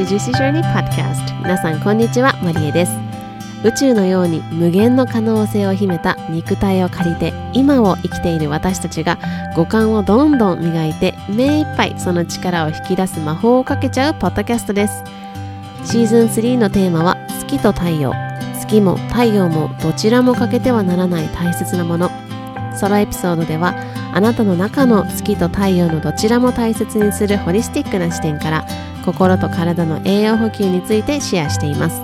Welcome to Juicy Journey Podcast 皆さんこんにちは。マリエです。宇宙のように無限の可能性を秘めた肉体を借りて今を生きている私たちが五感をどんどん磨いて目いっぱいその力を引き出す魔法をかけちゃうポッドキャストです。シーズン3のテーマは月と太陽。月も太陽もどちらも欠けてはならない大切なもの。ソロエピソードではあなたの中の月と太陽のどちらも大切にするホリスティックな視点から心と体の栄養補給についてシェアしています。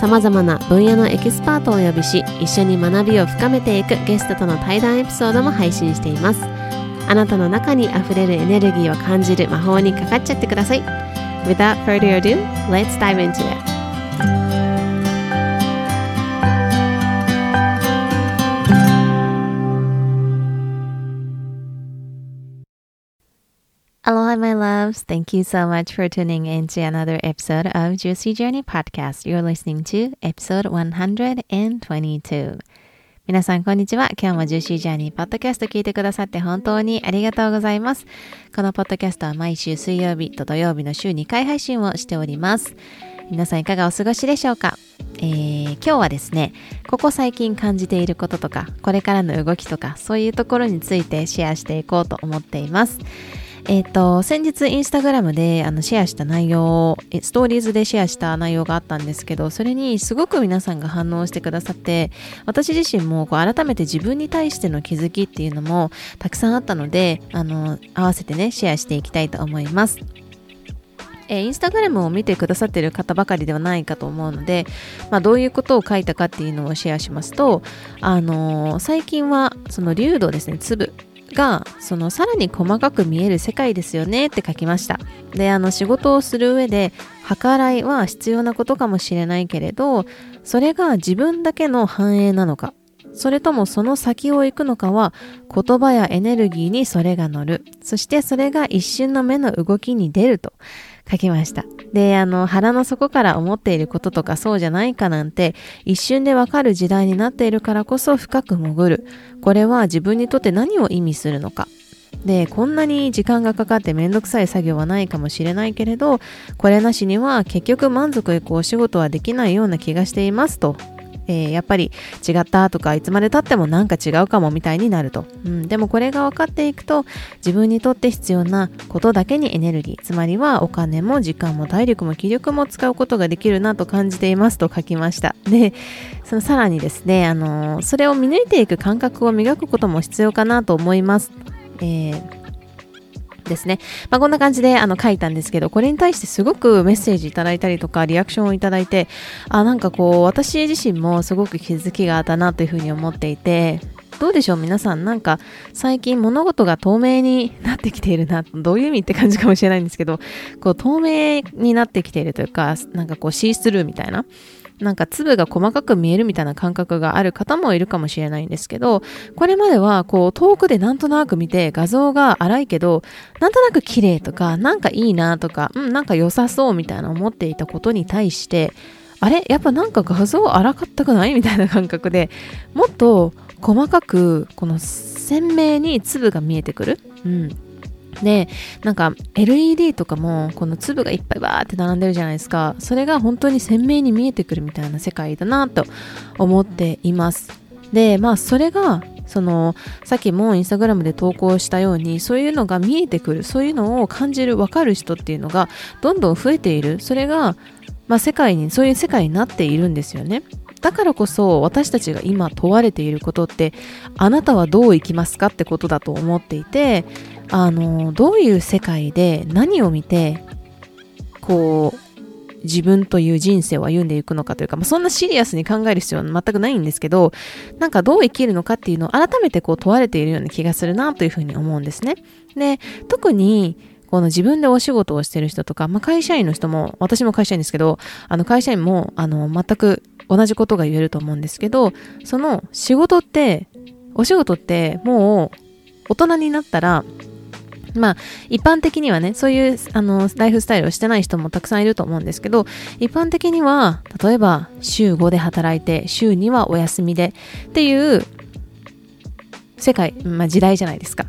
さまざまな分野のエキスパートをお呼びし一緒に学びを深めていくゲストとの対談エピソードも配信しています。あなたの中にあふれるエネルギーを感じる魔法にかかっちゃってください。Without further ado, let's dive into it. Aloha, my loves. Thank you so much for tuning in to another episode of Juicy Journey Podcast. You're listening to episode 122. 皆さん、こんにちは。今日も Juicy Journey Podcast 聞いてくださって本当にありがとうございます。このポッドキャストは毎週水曜日と土曜日の週2回配信をしております。皆さんいかがお過ごしでしょうか、えー、今日はですね、ここ最近感じていることとか、これからの動きとか、そういうところについてシェアしていこうと思っています。えっ、ー、と、先日インスタグラムであのシェアした内容、ストーリーズでシェアした内容があったんですけど、それにすごく皆さんが反応してくださって、私自身もこう改めて自分に対しての気づきっていうのもたくさんあったので、あの、合わせてね、シェアしていきたいと思います。え、インスタグラムを見てくださってる方ばかりではないかと思うので、まあ、どういうことを書いたかっていうのをシェアしますと、あのー、最近はその流度ですね粒がそのさらに細かく見える世界ですよねって書きました。であの仕事をする上で計らいは必要なことかもしれないけれどそれが自分だけの繁栄なのかそれともその先を行くのかは言葉やエネルギーにそれが乗る。そしてそれが一瞬の目の動きに出ると。書きました。で、あの、腹の底から思っていることとかそうじゃないかなんて一瞬でわかる時代になっているからこそ深く潜る。これは自分にとって何を意味するのか。で、こんなに時間がかかってめんどくさい作業はないかもしれないけれど、これなしには結局満足いくお仕事はできないような気がしていますとえー、やっぱり違ったとかいつまでたってもなんか違うかもみたいになると、うん、でもこれが分かっていくと自分にとって必要なことだけにエネルギー。つまりはお金も時間も体力も気力も使うことができるなと感じていますと書きました。でそのさらにですねあのそれを見抜いていく感覚を磨くことも必要かなと思います、えーですね。まあ、こんな感じであの書いたんですけど、これに対してすごくメッセージいただいたりとか、リアクションをいただいて、あ、なんかこう、私自身もすごく気づきがあったなというふうに思っていて、どうでしょう？皆さんなんか最近物事が透明になってきているなどういう意味って感じかもしれないんですけどこう透明になってきているというかなんかこうシースルーみたいななんか粒が細かく見えるみたいな感覚がある方もいるかもしれないんですけど、これまではこう遠くでなんとなく見て画像が荒いけど、なんとなく綺麗とか、なんかいいなとか、うん、なんか良さそうみたいな思っていたことに対して、あれ？やっぱなんか画像荒かったくないみたいな感覚でもっと細かくこの鮮明に粒が見えてくる。うん。で、なんか LED とかもこの粒がいっぱいバーって並んでるじゃないですか。それが本当に鮮明に見えてくるみたいな世界だなと思っています。で、まあそれがそのさっきもインスタグラムで投稿したようにそういうのが見えてくるそういうのを感じる分かる人っていうのがどんどん増えているそれが、まあ、世界にそういう世界になっているんですよねだからこそ私たちが今問われていることってあなたはどう生きますかってことだと思っていてあのどういう世界で何を見てこう自分という人生を歩んでいくのかというか、まあ、そんなシリアスに考える必要は全くないんですけどなんかどう生きるのかっていうのを改めてこう問われているような気がするなというふうに思うんですね。で特にこの自分でお仕事をしてる人とか、まあ、会社員の人も、私も会社員ですけど、あの会社員も、あの、全く同じことが言えると思うんですけど、その仕事って、お仕事ってもう大人になったらまあ、一般的にはね、そういう、あの、ライフスタイルをしてない人もたくさんいると思うんですけど、一般的には、例えば、週5で働いて、週2はお休みで、っていう、世界、まあ、時代じゃないですか。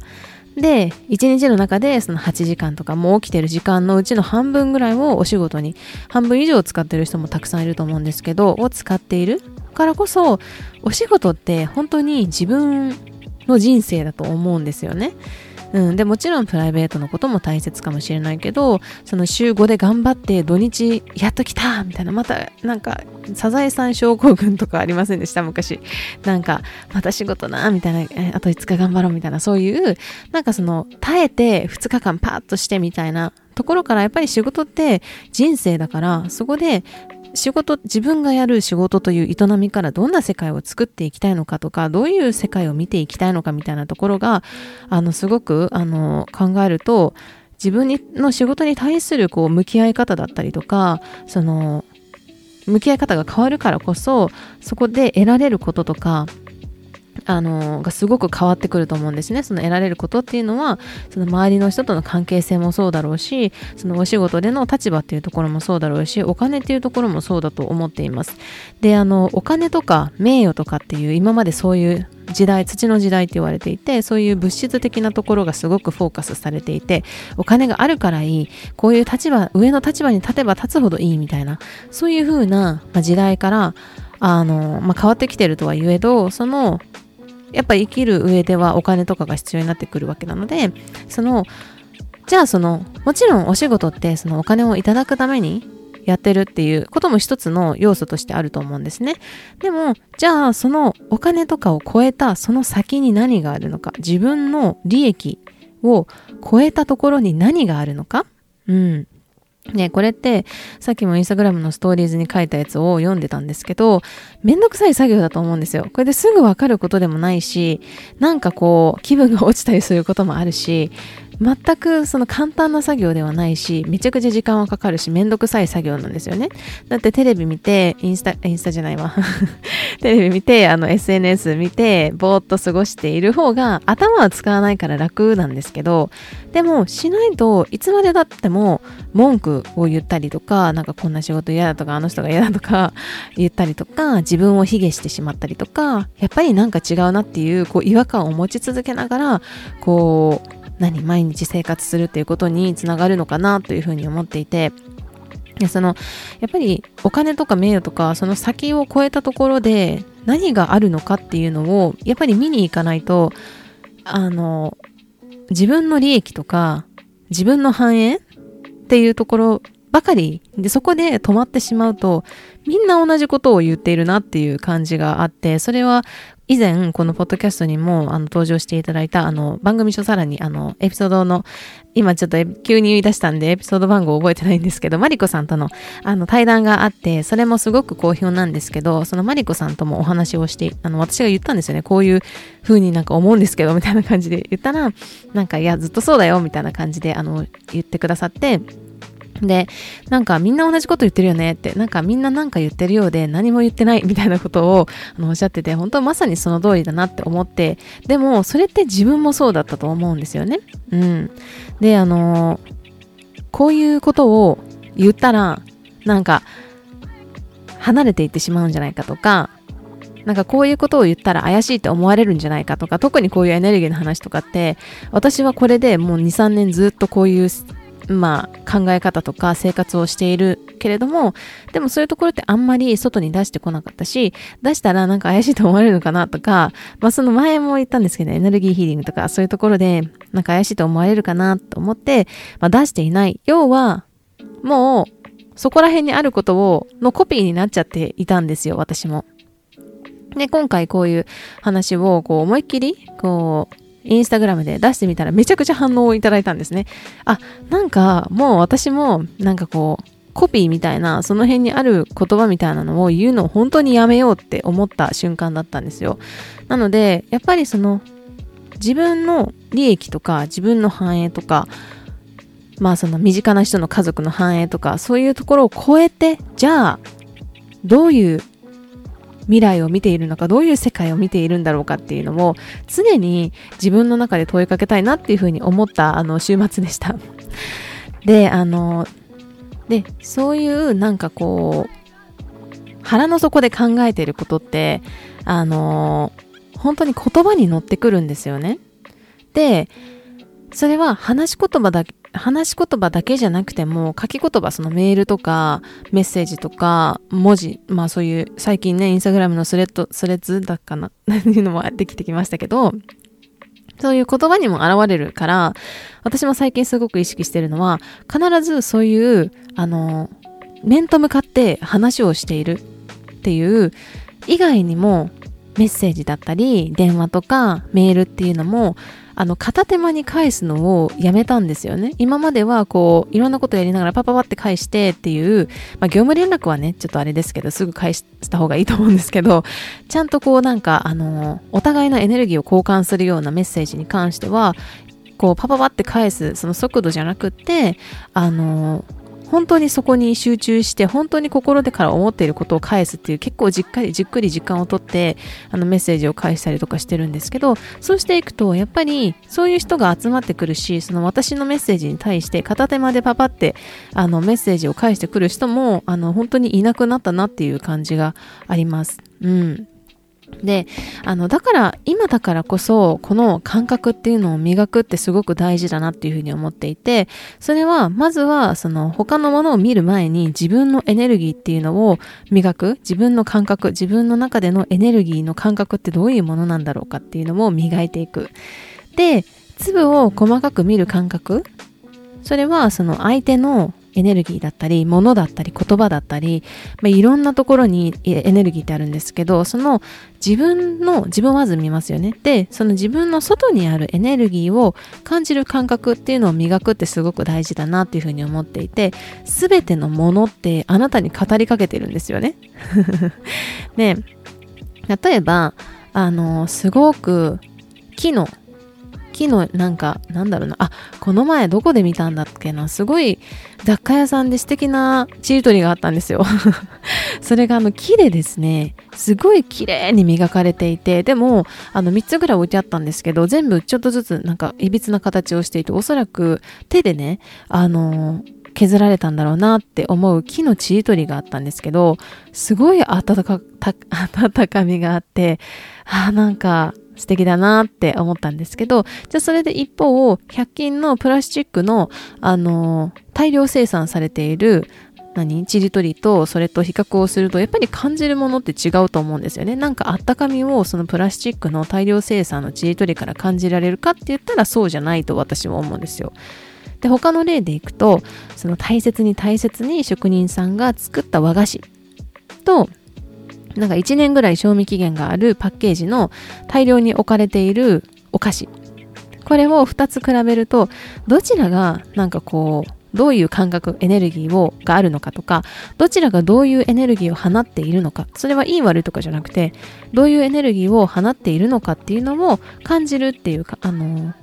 で、一日の中でその8時間とかもう起きてる時間のうちの半分ぐらいをお仕事に、半分以上使ってる人もたくさんいると思うんですけど、を使っているからこそ、お仕事って本当に自分の人生だと思うんですよね。うん、でもちろんプライベートのことも大切かもしれないけどその週5で頑張って土日やっと来たみたいなまたなんかサザエさん症候群とかありませんでした？昔。なんかまた仕事なみたいなあと5日頑張ろうみたいなそういうなんかその耐えて2日間パーッとしてみたいなところからやっぱり仕事って人生だからそこで仕事、自分がやる仕事という営みからどんな世界を作っていきたいのかとか、どういう世界を見ていきたいのかみたいなところが、あの、すごく、あの、考えると、自分にの仕事に対するこう向き合い方だったりとか、その、向き合い方が変わるからこそ、そこで得られることとか、あのがすごく変わってくると思うんですね。その得られることっていうのは、その周りの人との関係性もそうだろうし、そのお仕事での立場っていうところもそうだろうし、お金っていうところもそうだと思っています。で、あの、お金とか名誉とかっていう今までそういう時代、土の時代って言われていて、そういう物質的なところがすごくフォーカスされていて、お金があるからいい、こういう立場、上の立場に立てば立つほどいいみたいな、そういう風な時代から、あの、まあ、変わってきてるとは言えど、そのやっぱ生きる上ではお金とかが必要になってくるわけなので、その、じゃあその、もちろんお仕事ってそのお金をいただくためにやってるっていうことも一つの要素としてあると思うんですね。でも、じゃあそのお金とかを超えたその先に何があるのか、自分の利益を超えたところに何があるのか、うん。ね、これって、さっきもインスタグラムのストーリーズに書いたやつを読んでたんですけど、めんどくさい作業だと思うんですよ。これですぐわかることでもないし、なんかこう、気分が落ちたりすることもあるし、全くその簡単な作業ではないし、めちゃくちゃ時間はかかるし、めんどくさい作業なんですよね。だってテレビ見て、インスタ、インスタじゃないわ。テレビ見て、あの SNS 見て、ぼーっと過ごしている方が頭は使わないから楽なんですけど、でもしないといつまでだっても文句を言ったりとか、なんかこんな仕事嫌だとか、あの人が嫌だとか言ったりとか、自分を卑下してしまったりとか、やっぱりなんか違うなっていう、こう違和感を持ち続けながら、こう、何毎日生活するっていうことにつながるのかなというふうに思っていてでそのやっぱりお金とか名誉とかその先を超えたところで何があるのかっていうのをやっぱり見に行かないとあの自分の利益とか自分の繁栄っていうところばかりでそこで止まってしまうとみんな同じことを言っているなっていう感じがあってそれは以前、このポッドキャストにも、あの、登場していただいた、あの、番組書さらに、あの、エピソードの、今ちょっと急に言い出したんで、エピソード番号覚えてないんですけど、マリコさんとの、あの、対談があって、それもすごく好評なんですけど、そのマリコさんともお話をして、あの、私が言ったんですよね。こういう風になんか思うんですけど、みたいな感じで言ったら、なんか、いや、ずっとそうだよ、みたいな感じで、あの、言ってくださって、で、なんかみんな同じこと言ってるよねって、なんかみんななんか言ってるようで何も言ってないみたいなことをあのおっしゃってて、本当まさにその通りだなって思って、でもそれって自分もそうだったと思うんですよね。うん。で、あのこういうことを言ったら、なんか離れていってしまうんじゃないかとか、なんかこういうことを言ったら怪しいって思われるんじゃないかとか、特にこういうエネルギーの話とかって、私はこれでもう2、3年ずっとこういうまあ、考え方とか生活をしているけれども、でもそういうところってあんまり外に出してこなかったし、出したらなんか怪しいと思われるのかなとか、まあその前も言ったんですけど、エネルギーヒーリングとかそういうところでなんか怪しいと思われるかなと思って、まあ出していない。要は、もうそこら辺にあることを、のコピーになっちゃっていたんですよ、私も。で、今回こういう話をこう思いっきり、こう、インスタグラムで出してみたらめちゃくちゃ反応をいただいたんですね。あ、なんかもう私もなんかこう、コピーみたいな、その辺にある言葉みたいなのを言うのを本当にやめようって思った瞬間だったんですよ。なので、やっぱりその、自分の利益とか、自分の繁栄とか、まあその身近な人の家族の繁栄とか、そういうところを超えて、じゃあ、どういう未来を見ているのか、どういう世界を見ているんだろうかっていうのを常に自分の中で問いかけたいなっていうふうに思ったあの週末でした。で、あの、で、そういうなんかこう、腹の底で考えてることって、あの、本当に言葉に乗ってくるんですよね。で、それは話し言葉だけ、話し言葉だけじゃなくても、書き言葉、そのメールとか、メッセージとか、文字、まあそういう、最近ね、インスタグラムのスレッド、スレッズだっかなっていうのもできてきましたけど、そういう言葉にも現れるから、私も最近すごく意識してるのは、必ずそういう、あの、面と向かって話をしているっていう以外にもメッセージだったり電話とかメールっていうのもあの片手間に返すのをやめたんですよね。今まではこういろんなことやりながらパパパって返してっていう、まあ、業務連絡はねちょっとあれですけどすぐ返した方がいいと思うんですけどちゃんとこうなんかあのお互いのエネルギーを交換するようなメッセージに関してはこうパパパって返すその速度じゃなくってあの本当にそこに集中して本当に心でから思っていることを返すっていう結構じっかりじっくり時間をとってあのメッセージを返したりとかしてるんですけどそうしていくとやっぱりそういう人が集まってくるしその私のメッセージに対して片手間でパパってあのメッセージを返してくる人もあの本当にいなくなったなっていう感じがあります。うんで、あの、だから、今だからこそ、この感覚っていうのを磨くってすごく大事だなっていうふうに思っていて、それは、まずは、その、他のものを見る前に自分のエネルギーっていうのを磨く、自分の感覚、自分の中でのエネルギーの感覚ってどういうものなんだろうかっていうのを磨いていく。で、粒を細かく見る感覚、それは、その相手のエネルギーだったり、物だったり、言葉だったり、まあ、いろんなところにエネルギーってあるんですけど、その自分の、自分をまず見ますよね。で、その自分の外にあるエネルギーを感じる感覚っていうのを磨くってすごく大事だなっていうふうに思っていて、すべてのものってあなたに語りかけてるんですよね。で、例えば、あの、すごく木の木のなんかなんだろうな。あこの前どこで見たんだっけな。すごい雑貨屋さんで素敵なちりとりがあったんですよ。それがあの木でですねすごい綺麗に磨かれていてでもあの3つぐらい置いてあったんですけど全部ちょっとずつなんかいびつな形をしていておそらく手でねあの削られたんだろうなって思う木のちりとりがあったんですけどすごい温か 温かみがあってあなんか素敵だなって思ったんですけど、じゃあそれで一方、100均のプラスチックの、あの、大量生産されている、何ちりとりとそれと比較をするとやっぱり感じるものって違うと思うんですよね。なんかあったかみをそのプラスチックの大量生産のちりとりから感じられるかって言ったらそうじゃないと私は思うんですよ。で他の例でいくとその大切に大切に職人さんが作った和菓子となんか1年ぐらい賞味期限があるパッケージの大量に置かれているお菓子。これを2つ比べると、どちらがなんかこう、どういう感覚、エネルギーをがあるのかとか、どちらがどういうエネルギーを放っているのか、それはいい悪いとかじゃなくて、どういうエネルギーを放っているのかっていうのを感じるっていうか、あの、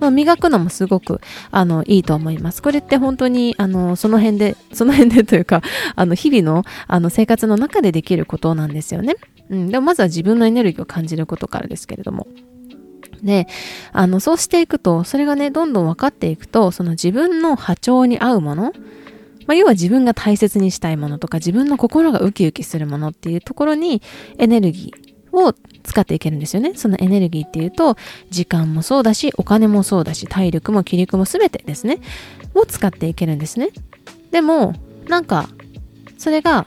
まあ、磨くのもすごくあのいいと思います。これって本当にあのその辺で、その辺でというか、あの日々のあの生活の中でできることなんですよね。うん、でもまずは自分のエネルギーを感じることからですけれども。で、あの、そうしていくと、それがね、どんどん分かっていくと、その自分の波長に合うもの、まあ、要は自分が大切にしたいものとか、自分の心がウキウキするものっていうところにエネルギーを使っていけるんですよね。そのエネルギーっていうと、時間もそうだし、お金もそうだし、体力も気力も全てですね、を使っていけるんですね。でも、なんか、それが、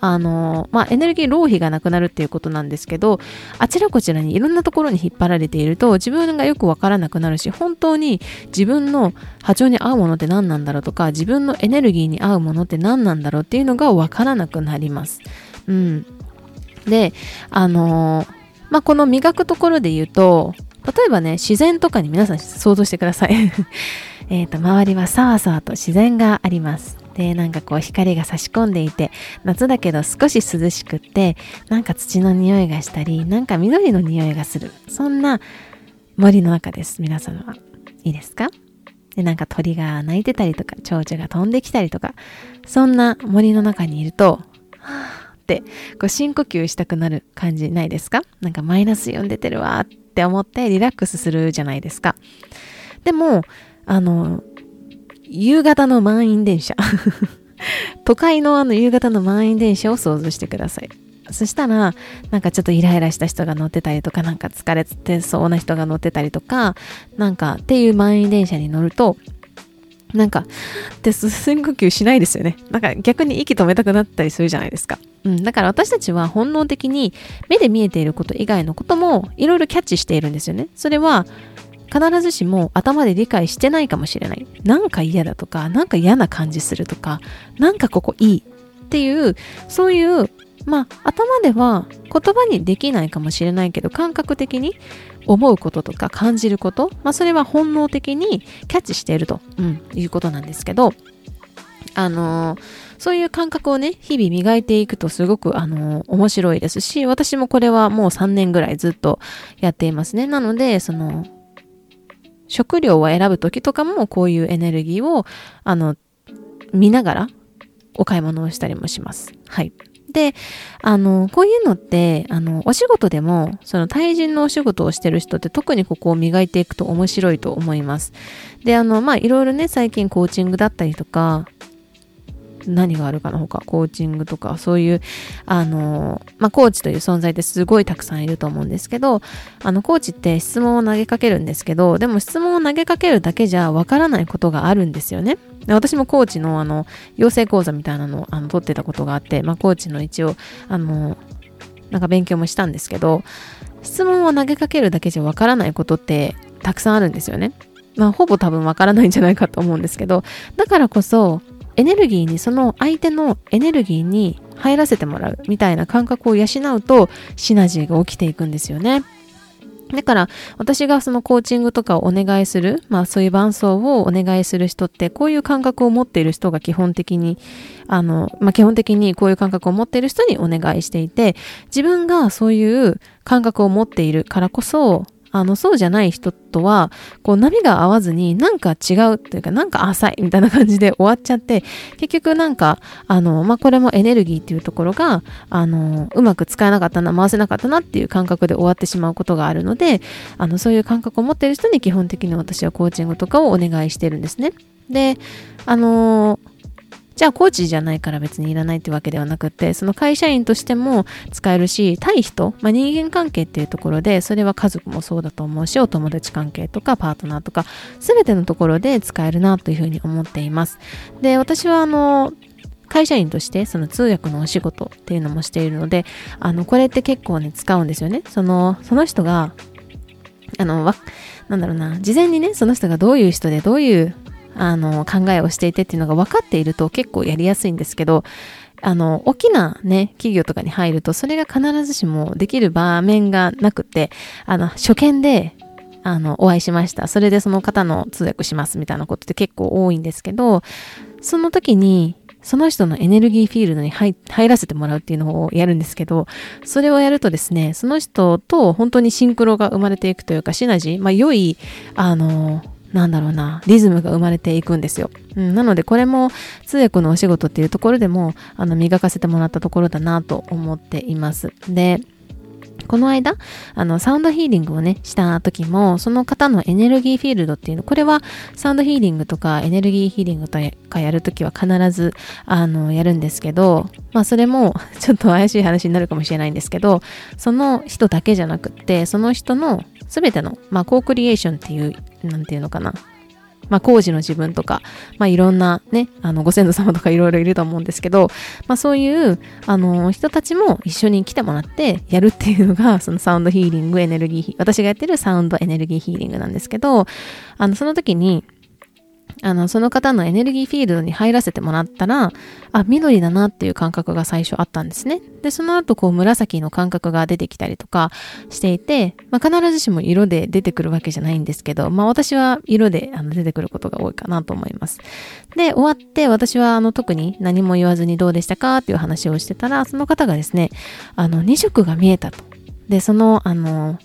あのまあ、エネルギー浪費がなくなるっていうことなんですけど、あちらこちらにいろんなところに引っ張られていると、自分がよくわからなくなるし、本当に自分の波長に合うものって何なんだろうとか、自分のエネルギーに合うものって何なんだろうっていうのがわからなくなります。うん。で、あのー、まあ、この磨くところで言うと、例えばね、自然とかに皆さん想像してください。えっと、周りはさわさわと自然があります。で、なんかこう光が差し込んでいて、夏だけど少し涼しくって、なんか土の匂いがしたり、なんか緑の匂いがする。そんな森の中です。皆様は。いいですか？で、なんか鳥が鳴いてたりとか、蝶々が飛んできたりとか、そんな森の中にいると、はぁってこう深呼吸したくなる感じないですか？なんかマイナスイオン出てるわって思ってリラックスするじゃないですか。でも、あの、夕方の満員電車。都会のあの夕方の満員電車を想像してください。そしたら、なんかちょっとイライラした人が乗ってたりとか、なんか疲れてそうな人が乗ってたりとか、なんかっていう満員電車に乗ると、なんか、で、深呼吸しないですよね。なんか逆に息止めたくなったりするじゃないですか。うん。だから私たちは本能的に目で見えていること以外のこともいろいろキャッチしているんですよね。それは必ずしも頭で理解してないかもしれない。なんか嫌だとか、なんか嫌な感じするとか、なんかここいいっていう、そういうまあ頭では言葉にできないかもしれないけど感覚的に思うこととか感じること、まあ、それは本能的にキャッチしていると、うん、いうことなんですけどあのー、そういう感覚をね、日々磨いていくとすごく、あのー、面白いですし、私もこれはもう3年ぐらいずっとやっていますね。なので、その、食料を選ぶ時とかもこういうエネルギーを、あの、見ながらお買い物をしたりもします。はい。で、あの、こういうのって、あの、お仕事でも、その対人のお仕事をしてる人って特にここを磨いていくと面白いと思います。で、あの、まあ、いろいろね、最近コーチングだったりとか、何があるかのほか、コーチングとか、そういう、あの、まあ、コーチという存在ってすごいたくさんいると思うんですけど、あの、コーチって質問を投げかけるんですけど、でも質問を投げかけるだけじゃわからないことがあるんですよね。で私もコーチの、あの、養成講座みたいなのを、あの、取ってたことがあって、まあ、コーチの一応、あの、なんか勉強もしたんですけど、質問を投げかけるだけじゃわからないことってたくさんあるんですよね。まあ、ほぼ多分わからないんじゃないかと思うんですけど、だからこそ、エネルギーにその相手のエネルギーに入らせてもらうみたいな感覚を養うとシナジーが起きていくんですよね。だから私がそのコーチングとかをお願いする、まあそういう伴奏をお願いする人ってこういう感覚を持っている人が基本的に、あの、まあ基本的にこういう感覚を持っている人にお願いしていて、自分がそういう感覚を持っているからこそ、あの、そうじゃない人とは、こう、波が合わずに、なんか違うというか、なんか浅いみたいな感じで終わっちゃって、結局なんか、あの、まあ、これもエネルギーっていうところが、あの、うまく使えなかったな、回せなかったなっていう感覚で終わってしまうことがあるので、あの、そういう感覚を持っている人に基本的に私はコーチングとかをお願いしてるんですね。で、あのじゃあコーチじゃないから別にいらないってわけではなくて、その会社員としても使えるし、対人、まあ、人間関係っていうところで、それは家族もそうだと思うし、お友達関係とかパートナーとか、すべてのところで使えるなというふうに思っています。で、私はあの、会社員としてその通訳のお仕事っていうのもしているので、あの、これって結構ね、使うんですよね。その、その人が、あの、わ、なんだろうな、事前にね、その人がどういう人で、どういうあの、考えをしていてっていうのが分かっていると結構やりやすいんですけど、あの、大きなね、企業とかに入ると、それが必ずしもできる場面がなくて、あの、初見で、あの、お会いしました。それでその方の通訳しますみたいなことって結構多いんですけど、その時に、その人のエネルギーフィールドに入らせてもらうっていうのをやるんですけど、それをやるとですね、その人と本当にシンクロが生まれていくというか、シナジー、まあ良い、あの、なんだろうな、リズムが生まれていくんですよ。うん、なのでこれも通訳のお仕事っていうところでも、あの、磨かせてもらったところだなと思っています。で、この間、あの、サウンドヒーリングをね、した時も、その方のエネルギーフィールドっていうの、これはサウンドヒーリングとかエネルギーヒーリングとかやるときは必ず、あの、やるんですけど、まあそれもちょっと怪しい話になるかもしれないんですけど、その人だけじゃなくって、その人の全ての、まあ、コークリエーションっていう、なんていうのかな。まあ、工事の自分とか、まあ、いろんなね、あの、ご先祖様とかいろいろいると思うんですけど、まあ、そういう、あの、人たちも一緒に来てもらってやるっていうのが、そのサウンドヒーリングエネルギー、私がやってるサウンドエネルギーヒーリングなんですけど、あの、その時に、あの、その方のエネルギーフィールドに入らせてもらったら、あ、緑だなっていう感覚が最初あったんですね。で、その後こう紫の感覚が出てきたりとかしていて、まあ、必ずしも色で出てくるわけじゃないんですけど、まあ私は色であの出てくることが多いかなと思います。で、終わって私はあの特に何も言わずにどうでしたかっていう話をしてたら、その方がですね、あの2色が見えたと。で、その、あの、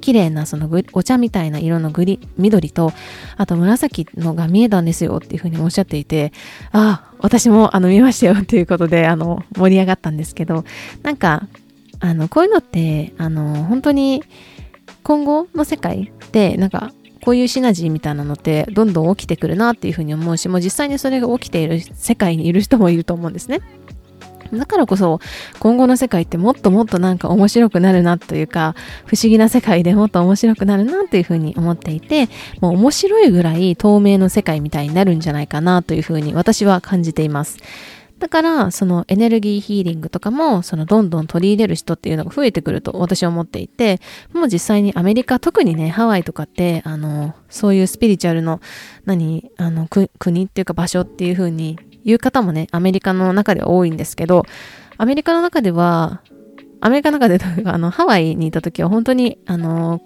綺麗なそのお茶みたいな色のグリ、緑と、あと紫のが見えたんですよっていうふうにおっしゃっていて、ああ、私もあの見ましたよっていうことで、あの、盛り上がったんですけど、なんか、あの、こういうのって、あの、本当に今後の世界で、なんか、こういうシナジーみたいなのってどんどん起きてくるなっていうふうに思うし、もう実際にそれが起きている世界にいる人もいると思うんですね。だからこそ今後の世界ってもっともっとなんか面白くなるなというか不思議な世界でもっと面白くなるなというふうに思っていてもう面白いぐらい透明の世界みたいになるんじゃないかなというふうに私は感じています。だから、そのエネルギーヒーリングとかも、そのどんどん取り入れる人っていうのが増えてくると私は思っていて、もう実際にアメリカ、特にね、ハワイとかって、あの、そういうスピリチュアルの、何、あの、国っていうか場所っていう風に言う方もね、アメリカの中では多いんですけど、アメリカの中では、アメリカの中で、あの、ハワイにいた時は本当に、あの、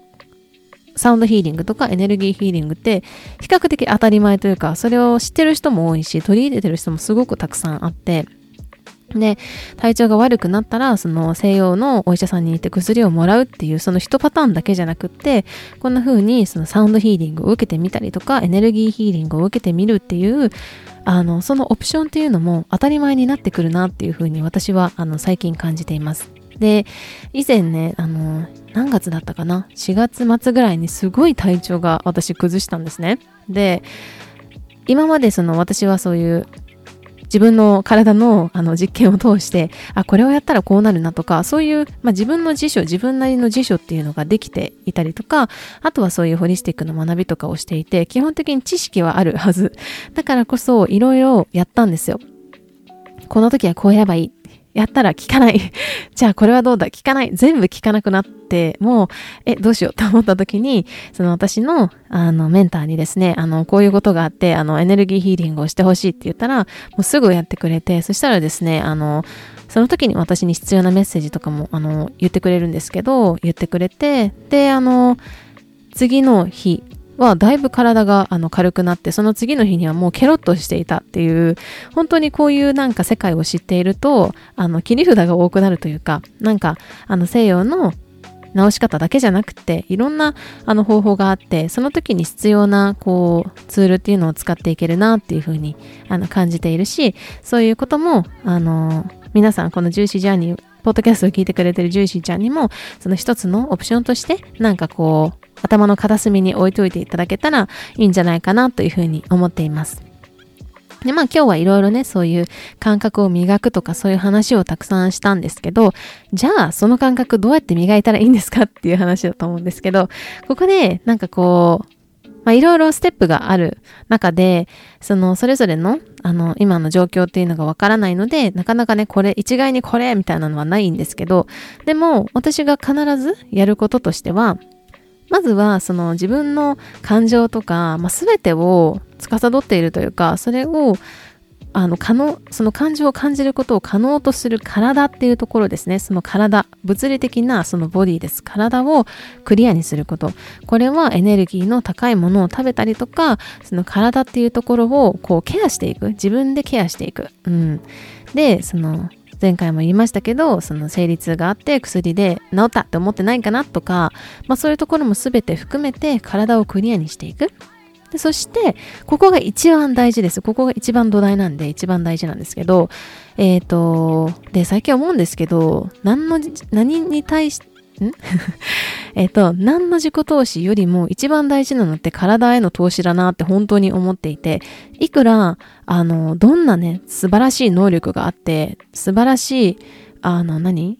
サウンドヒーリングとかエネルギーヒーリングって比較的当たり前というか、それを知ってる人も多いし、取り入れてる人もすごくたくさんあって、で、体調が悪くなったら、その西洋のお医者さんに行って薬をもらうっていう、その一パターンだけじゃなくって、こんな風にそのサウンドヒーリングを受けてみたりとか、エネルギーヒーリングを受けてみるっていう、あの、そのオプションっていうのも当たり前になってくるなっていうふうに私は、あの、最近感じています。で、以前ね、あの、何月だったかな ?4 月末ぐらいにすごい体調が私崩したんですね。で、今までその私はそういう自分の体のあの実験を通して、あ、これをやったらこうなるなとか、そういう、まあ、自分の辞書、自分なりの辞書っていうのができていたりとか、あとはそういうホリスティックの学びとかをしていて、基本的に知識はあるはず。だからこそ、いろいろやったんですよ。この時はこうやればいい。やったら聞かない。じゃあこれはどうだ？聞かない。全部聞かなくなって、もう、え、どうしようと思った時に、その私の、あの、メンターにですね、あの、こういうことがあって、あの、エネルギーヒーリングをしてほしいって言ったら、もうすぐやってくれて、そしたらですね、あの、その時に私に必要なメッセージとかも、あの、言ってくれるんですけど、言ってくれて、で、あの、次の日、はだいぶ体があの軽くなってその次の日にはもうケロッとしていたっていう本当にこういうなんか世界を知っているとあの切り札が多くなるというかなんかあの西洋の直し方だけじゃなくていろんなあの方法があってその時に必要なこうツールっていうのを使っていけるなっていうふうにあの感じているしそういうこともあの皆さんこの重視ジャーニーポッドキャストを聞いてくれてるジューシーちゃんにもその一つのオプションとしてなんかこう頭の片隅に置いといていただけたらいいんじゃないかなというふうに思っています。で、まあ今日はいろいろね、そういう感覚を磨くとかそういう話をたくさんしたんですけど、じゃあその感覚どうやって磨いたらいいんですかっていう話だと思うんですけど、ここでなんかこう、まあ、いろいろステップがある中で、その、それぞれの、あの、今の状況っていうのがわからないので、なかなかね、これ、一概にこれ、みたいなのはないんですけど、でも、私が必ずやることとしては、まずはその自分の感情とか、まあ、全てを司っているというかそれをあの可能その感情を感じることを可能とする体っていうところですね。その体物理的なそのボディです。体をクリアにすること。これはエネルギーの高いものを食べたりとかその体っていうところをこうケアしていく。自分でケアしていく、うん、でその前回も言いましたけどその生理痛があって薬で治ったって思ってないかなとか、まあ、そういうところも全て含めて体をクリアにしていく。でそしてここが一番大事です。ここが一番土台なんで一番大事なんですけどえっ、ー、とで最近思うんですけど何の何に対して えっと、何の自己投資よりも一番大事なのって体への投資だなって本当に思っていて、いくら、あの、どんなね、素晴らしい能力があって、素晴らしい、あの何、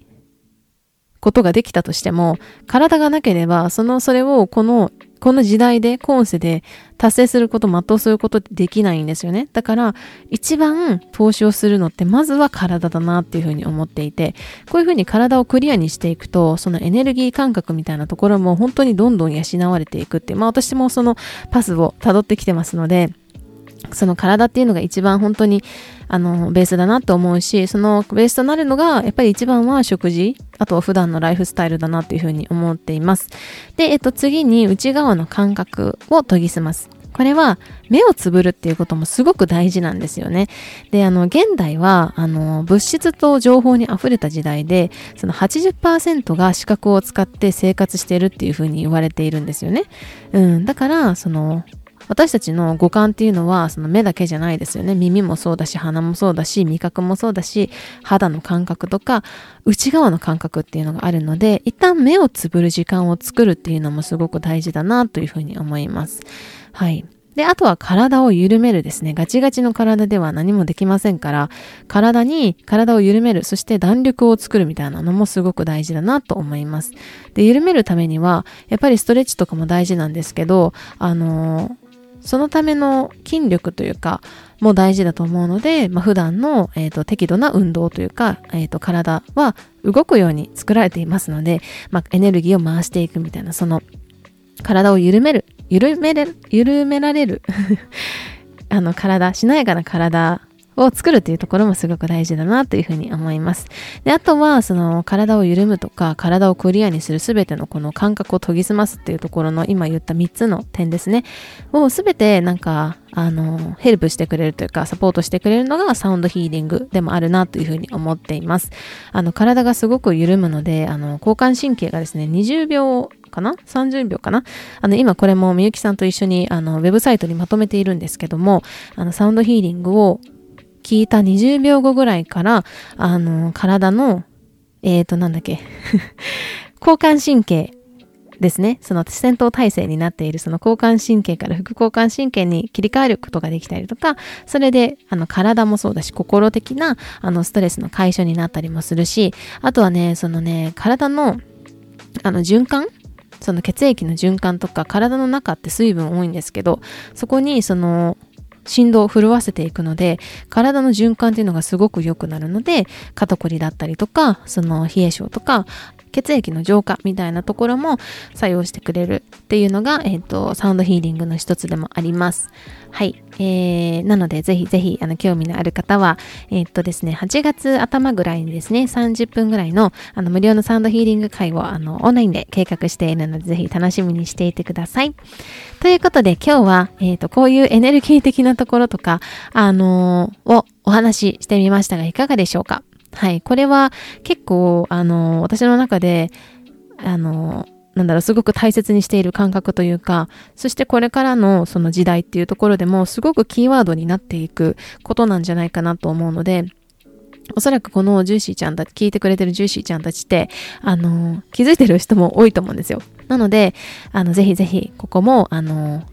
ことができたとしても、体がなければ、その、それをこのこの時代で、今世で達成すること、全うすることってできないんですよね。だから、一番投資をするのって、まずは体だなっていうふうに思っていて、こういうふうに体をクリアにしていくと、そのエネルギー感覚みたいなところも本当にどんどん養われていくって、まあ私もそのパスを辿ってきてますので、その体っていうのが一番本当にあのベースだなと思うしそのベースとなるのがやっぱり一番は食事あとは普段のライフスタイルだなというふうに思っていますで、えっと、次に内側の感覚を研ぎ澄ますこれは目をつぶるっていうこともすごく大事なんですよね。で、あの、現代は、あの、物質と情報に溢れた時代で、その80%が視覚を使って生活しているっていうふうに言われているんですよね。うん。だから、その、私たちの五感っていうのはその目だけじゃないですよね耳もそうだし鼻もそうだし味覚もそうだし肌の感覚とか内側の感覚っていうのがあるので一旦目をつぶる時間を作るっていうのもすごく大事だなというふうに思いますはいで、あとは体を緩めるですね。ガチガチの体では何もできませんから、体に体を緩める、そして弾力を作るみたいなのもすごく大事だなと思います。で、緩めるためには、やっぱりストレッチとかも大事なんですけど、あのーそのための筋力というか、も大事だと思うので、まあ、普段の、えーと、適度な運動というか、えーと、体は動くように作られていますので、まあ、エネルギーを回していくみたいな、その体を緩める、緩めれ、緩められる あの体、しなやかな体を作るっていうところもすごく大事だなというふうに思います。で、あとは、その体を緩むとか、体をクリアにするすべてのこの感覚を研ぎ澄ますっていうところの今言った3つの点ですね。をすべてなんか、あの、ヘルプしてくれるというか、サポートしてくれるのがサウンドヒーリングでもあるなというふうに思っています。あの、体がすごく緩むので、あの、交感神経がですね、20秒かな ?30 秒かな？あの、今これもみゆきさんと一緒に、あの、ウェブサイトにまとめているんですけども、あの、サウンドヒーリングを聞いた20秒後ぐらいから、あの、体の、えーと、なんだっけ、交感神経ですね。その戦闘態勢になっているその交感神経から副交感神経に切り替えることができたりとか、それであの体もそうだし、心的なあのストレスの解消になったりもするし、あとはね、そのね、体のあの循環その血液の循環とか体の中って水分多いんですけど、そこにその振動を震わせていくので、体の循環っていうのがすごく良くなるので、肩こりだったりとか、その冷え性とか、血液の浄化みたいなところも作用してくれるっていうのが、えっ、ー、と、サウンドヒーリングの一つでもあります。はい。えー、なので、ぜひぜひ、あの、興味のある方は、えー、っとですね、8月頭ぐらいにですね、30分ぐらいの、あの、無料のサウンドヒーリング会を、あの、オンラインで計画しているので、ぜひ楽しみにしていてください。ということで、今日は、えっ、と、こういうエネルギー的なところとか、あのをお話ししてみましたが、いかがでしょうか？はい。これは結構、あの、私の中で、あの、なんだろう、すごく大切にしている感覚というか、そしてこれからのその時代っていうところでもすごくキーワードになっていくことなんじゃないかなと思うので、おそらくこのジューシーちゃんたち、聞いてくれてるジューシーちゃんたちって、あの、気づいてる人も多いと思うんですよ。なので、あの、ぜひぜひ、ここも、あの、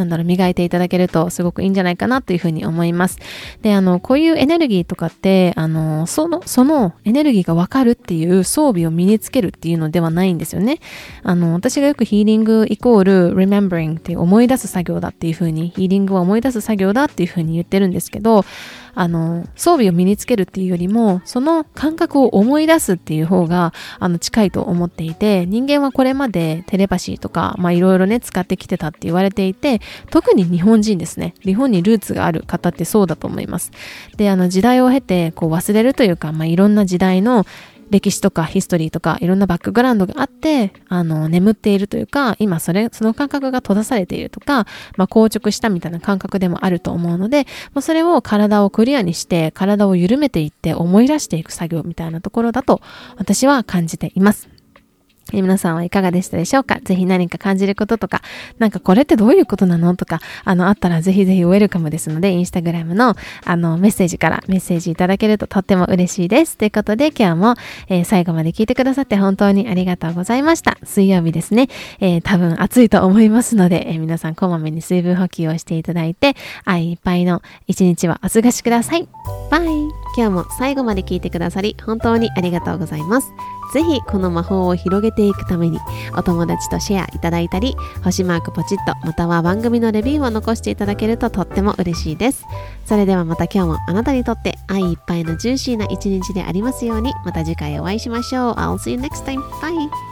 なんだろう、磨いていただけるとすごくいいんじゃないかなというふうに思います。で、あの、こういうエネルギーとかって、あの、その、そのエネルギーがわかるっていう装備を身につけるっていうのではないんですよね。あの、私がよくヒーリングイコール remembering っていう思い出す作業だっていうふうに、ヒーリングは思い出す作業だっていうふうに言ってるんですけど、あの、装備を身につけるっていうよりも、その感覚を思い出すっていう方が、あの、近いと思っていて、人間はこれまでテレパシーとか、まあいろいろね、使ってきてたって言われていて、特に日本人ですね。日本にルーツがある方ってそうだと思います。で、あの、時代を経て、こう忘れるというか、まあいろんな時代の歴史とかヒストリーとかいろんなバックグラウンドがあって、あの、眠っているというか、今それ、その感覚が閉ざされているとか、まあ、硬直したみたいな感覚でもあると思うので、まあ、それを体をクリアにして、体を緩めていって思い出していく作業みたいなところだと私は感じています。え皆さんはいかがでしたでしょうか？ぜひ何か感じることとか、なんかこれってどういうことなの？とか、あの、あったらぜひぜひウェルカムですので、インスタグラムの、あの、メッセージからメッセージいただけるととっても嬉しいです。ということで、今日も、えー、最後まで聞いてくださって本当にありがとうございました。水曜日ですね。えー、多分暑いと思いますので、えー、皆さんこまめに水分補給をしていただいて、愛いっぱいの一日はお過ごしください。バイ今日も最後まで聞いてくださり、本当にありがとうございます。ぜひこの魔法を広げていくためにお友達とシェアいただいたり星マークポチッとまたは番組のレビューを残していただけるととっても嬉しいですそれではまた今日もあなたにとって愛いっぱいのジューシーな一日でありますようにまた次回お会いしましょう I'll see you next time. Bye!